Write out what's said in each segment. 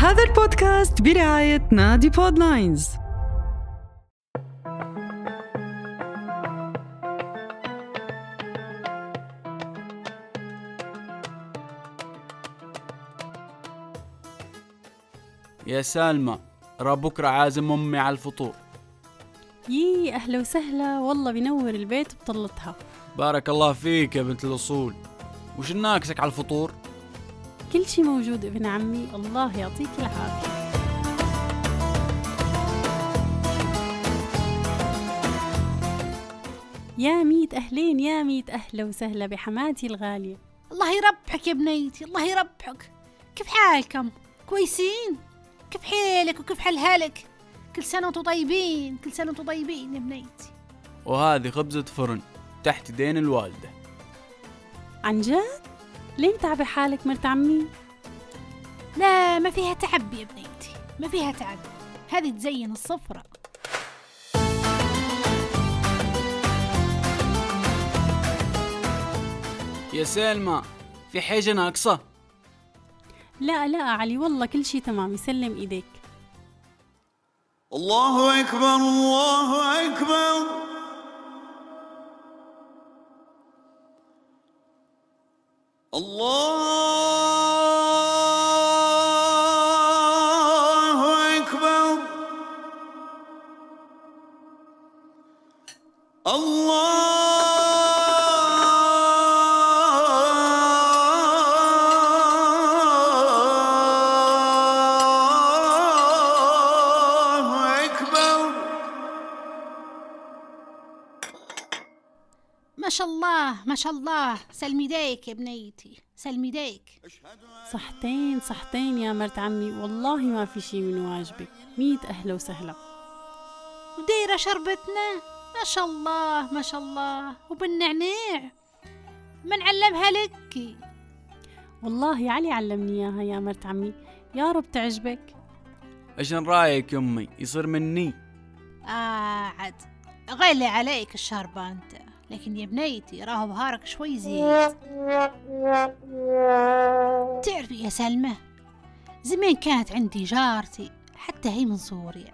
هذا البودكاست برعاية نادي بودلاينز يا سالمة را بكرة عازم أمي على الفطور. يي أهلا وسهلا. والله بنور البيت بطلتها بارك الله فيك يا بنت الأصول. وش ناكسك على الفطور؟ كل شي موجود ابن عمي. الله يعطيك العافية. يا ميت أهلين يا ميت أهلا وسهلا بحماتي الغالية. الله يربحك يا بنيتي الله يربحك. كيف حالكم؟ كويسين؟ كيف حيلك وكيف حال هالك كل سنة وأنتم طيبين كل سنة وأنتم طيبين يا بنيتي. وهذه خبزة فرن تحت دين الوالدة. عن جد؟ ليه متعبة حالك مرت عمي؟ لا ما فيها تعب يا بنيتي ما فيها تعب. هذه تزين الصفرة. يا سلمى في حاجة ناقصة؟ لا لا علي والله كل شي تمام يسلم إيديك. الله أكبر الله أكبر. الله الله ما شاء الله. سلمي ديك يا بنيتي. سلمي ديك صحتين صحتين يا مرت عمي. والله ما في شي من واجبك. ميت أهلا وسهلا. ودايرة شربتنا؟ ما شاء الله ما شاء الله. وبالنعناع. ما نعلمها لك. والله علي علمني إياها يا مرت عمي. يا رب تعجبك. عشان رأيك يمي يصير مني. آه عاد غالي عليك الشربة أنت. لكن يا بنيتي راهو بهارك شوي زيت. تعرفي يا سلمى زمان كانت عندي جارتي حتى هي من سوريا.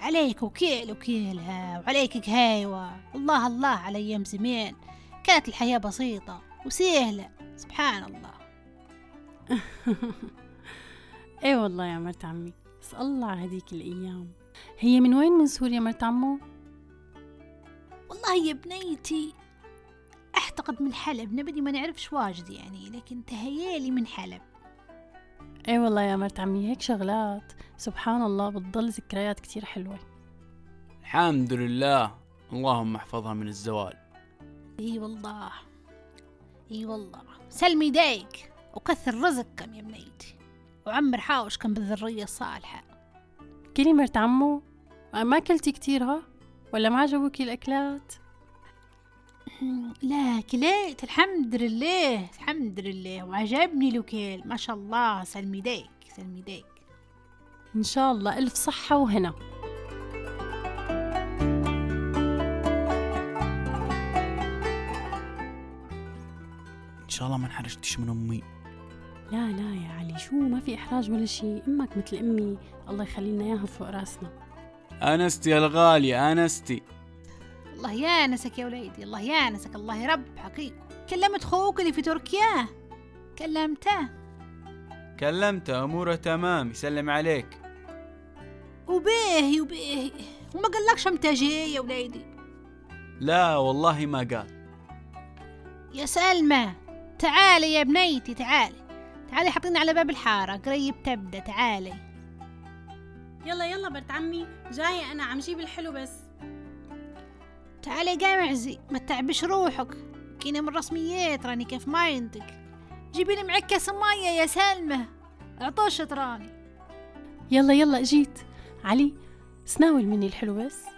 عليك وكيل وكيلها وعليك قهايوة الله الله على أيام زمان. كانت الحياة بسيطة وسهلة. سبحان الله. إيه والله يا مرت عمي. بس الله هديك الأيام. هي من وين من سوريا مرت عمو؟ والله يا بنيتي أعتقد من حلب نبدي ما نعرفش واجد يعني لكن تهيالي من حلب. إيه والله يا مرت عمي هيك شغلات. سبحان الله بتضل ذكريات كتير حلوة. الحمد لله. اللهم احفظها من الزوال. إي والله. إي والله. يسلم يديك وكثر رزقكم يا بنيتي. وعمر حوشكم بالذرية الصالحة كلي مرت عمو ما كلتي كتير ها؟ ولا ما عجبوكي الأكلات؟ لا كليت الحمد لله الحمد لله. وعجبني الوكيل ما شاء الله. يسلم يديك يسلم يديك إن شاء الله. ألف صحة وهنا. إن شاء الله ما انحرجتش من أمي. لا لا يا علي. شو ما في إحراج ولا شي أمك مثل أمي. الله يخلي لنا إياها فوق راسنا. أنستي يا الغالية أنستي. الله يانسك يا وليدي الله يانسك الله يربحك كلمت خوك اللي في تركيا؟ كلمته. كلمته أموره تمام يسلم عليك. وبيه وبيه. وما قالكش متى جاي يا وليدي؟ لا والله ما قال. يا سلمى تعالي يا بنيتي تعالي. تعالي حطينا على باب الحارة قريب تبدأ تعالي. يلا يلا برت عمي. جاية أنا عم جيب الحلو بس. تعالي يا قامعزي ما تتعبش روحك. كينا من رسميات راني كيف ما عندك جيبي لي معك كاس مية يا سلمى. عطشت راني يلا يلا جيت. علي سناول مني الحلو بس.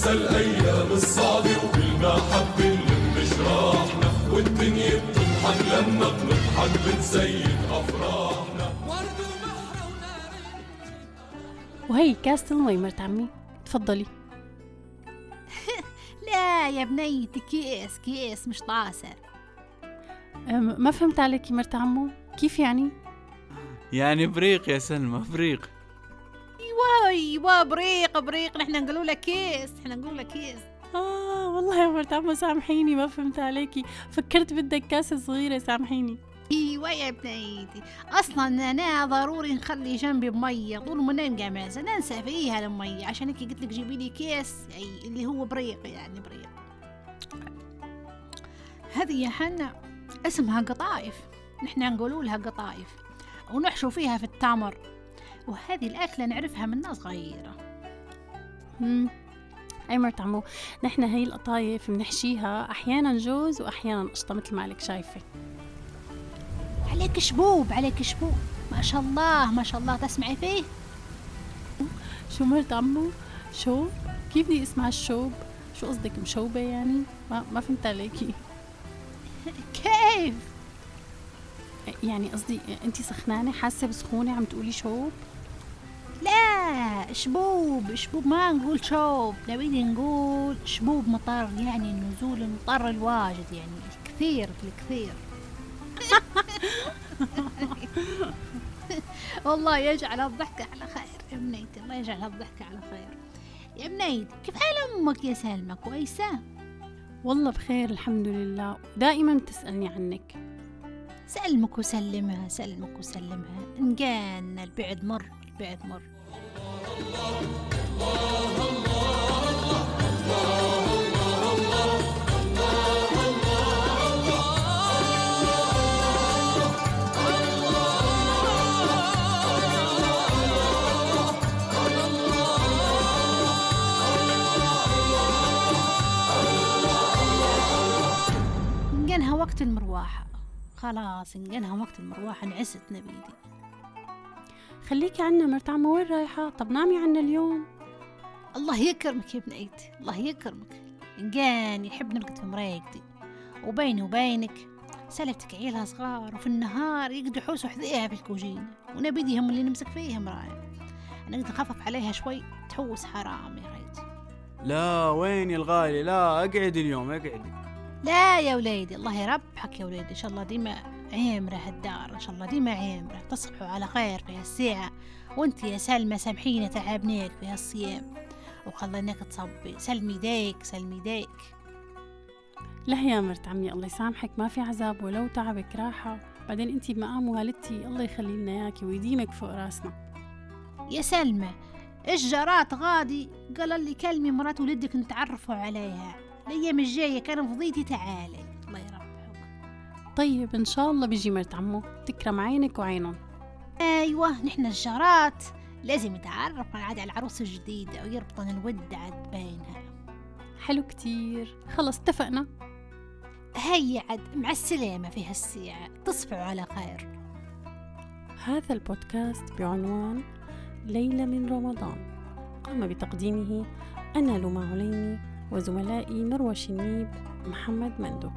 ننسى الأيام الصعبة وبالمحبة اللي مش راحنا والدنيا بتضحك لما بنضحك حد بتزين أفراحنا وهي كاسة المي مرت عمي تفضلي. لا يا بنيتي كيس كيس مش طاسة. ما فهمت عليكي مرت عمو كيف يعني؟ يعني بريق يا سلمى بريق. أيوه أيوه بريق بريق. نحن نقولوا لك كيس إحنا نقول لك كيس. آه والله يا مرت عمو سامحيني ما فهمت عليكي. فكرت بدك كاسة صغيرة سامحيني. إيوه يا بنيتي أصلا أنا ضروري نخلي جنبي بميه طول ما ننام قاعد ننسى فيها الميه عشان هيك قلت لك جيبي لي كيس أي اللي هو بريق يعني بريق. هذه يا حنا اسمها قطايف. نحن نقولوا لها قطايف. ونحشو فيها في التمر. وهذه الأكلة نعرفها من صغيرة مم. أي مرت عمو نحن هي القطايف بنحشيها أحيانا جوز وأحيانا قشطة مثل ما عليك شايفة. عليك شبوب عليك شبوب. ما شاء الله ما شاء الله. تسمعي فيه؟ شو مرت عمو شو كيف بدي أسمع الشوب؟ شو قصدك مشوبة يعني؟ ما ما فهمت عليكي كيف؟ يعني قصدي انت سخنانة حاسة بسخونة عم تقولي شوب؟ لا شبوب شبوب ما نقول شوب نبي نقول شبوب مطر يعني نزول المطر الواجد يعني الكثير الكثير. والله يجعل الضحكة على خير يا بنيتي الله يجعل الضحكة على خير. يا بنيتي كيف حال أمك يا سلمى؟ كويسة؟ والله بخير الحمد لله. دائما بتسالني عنك. سلمك وسلمها سلمك وسلمها. إن كان البعد مر البعد مر. انقنها وقت المروحة. خلاص انقنها وقت المروحة نعست نبيدي. خليكي عنا مرت عمو وين رايحة؟ طب نامي عنا اليوم. الله يكرمك يا بنيتي الله يكرمك. إن كان يحب نرقد في مرايقتي وبيني وبينك سلفتك عيالها صغار وفي النهار يقدروا يحوسوا حذيها في الكوجينة ونبيدي هم اللي نمسك فيهم راي نقدر نخفف عليها شوي تحوس حرام يا ريت. لا وين يا الغالي؟ لا اقعدي اليوم اقعدي لا يا وليدي الله يربحك يا وليدي إن شاء الله ديما عمرة هالدار إن شاء الله ديما عمرة. تصبحوا على خير في هالساعة. وأنت يا سلمى سامحينا تعبناك في هالصيام. وخليناك تصبي. سلمي ديك سلمي ديك. لا يا مرت عمي الله يسامحك. ما في عذاب ولو تعبك راحة. بعدين أنت بمقام والدتي الله يخلي لنا اياكي ويديمك فوق راسنا. يا سلمى الجرات غادي؟ قال لي كلمي مرات ولدك نتعرفوا عليها. الأيام الجاية كان فضيتي تعالي. طيب إن شاء الله بيجي مرت عمو. تكرم عينك وعينهم. أيوة نحن الجارات. لازم يتعرف عاد على العروس الجديدة ويربطن الود عاد بينها. حلو كتير. خلص اتفقنا. هيا عاد مع السلامة في هالساعة تصبحوا على خير. هذا البودكاست بعنوان ليلة من رمضان. قام بتقديمه أنا لما عليني وزملائي مروى شنيب محمد مندو.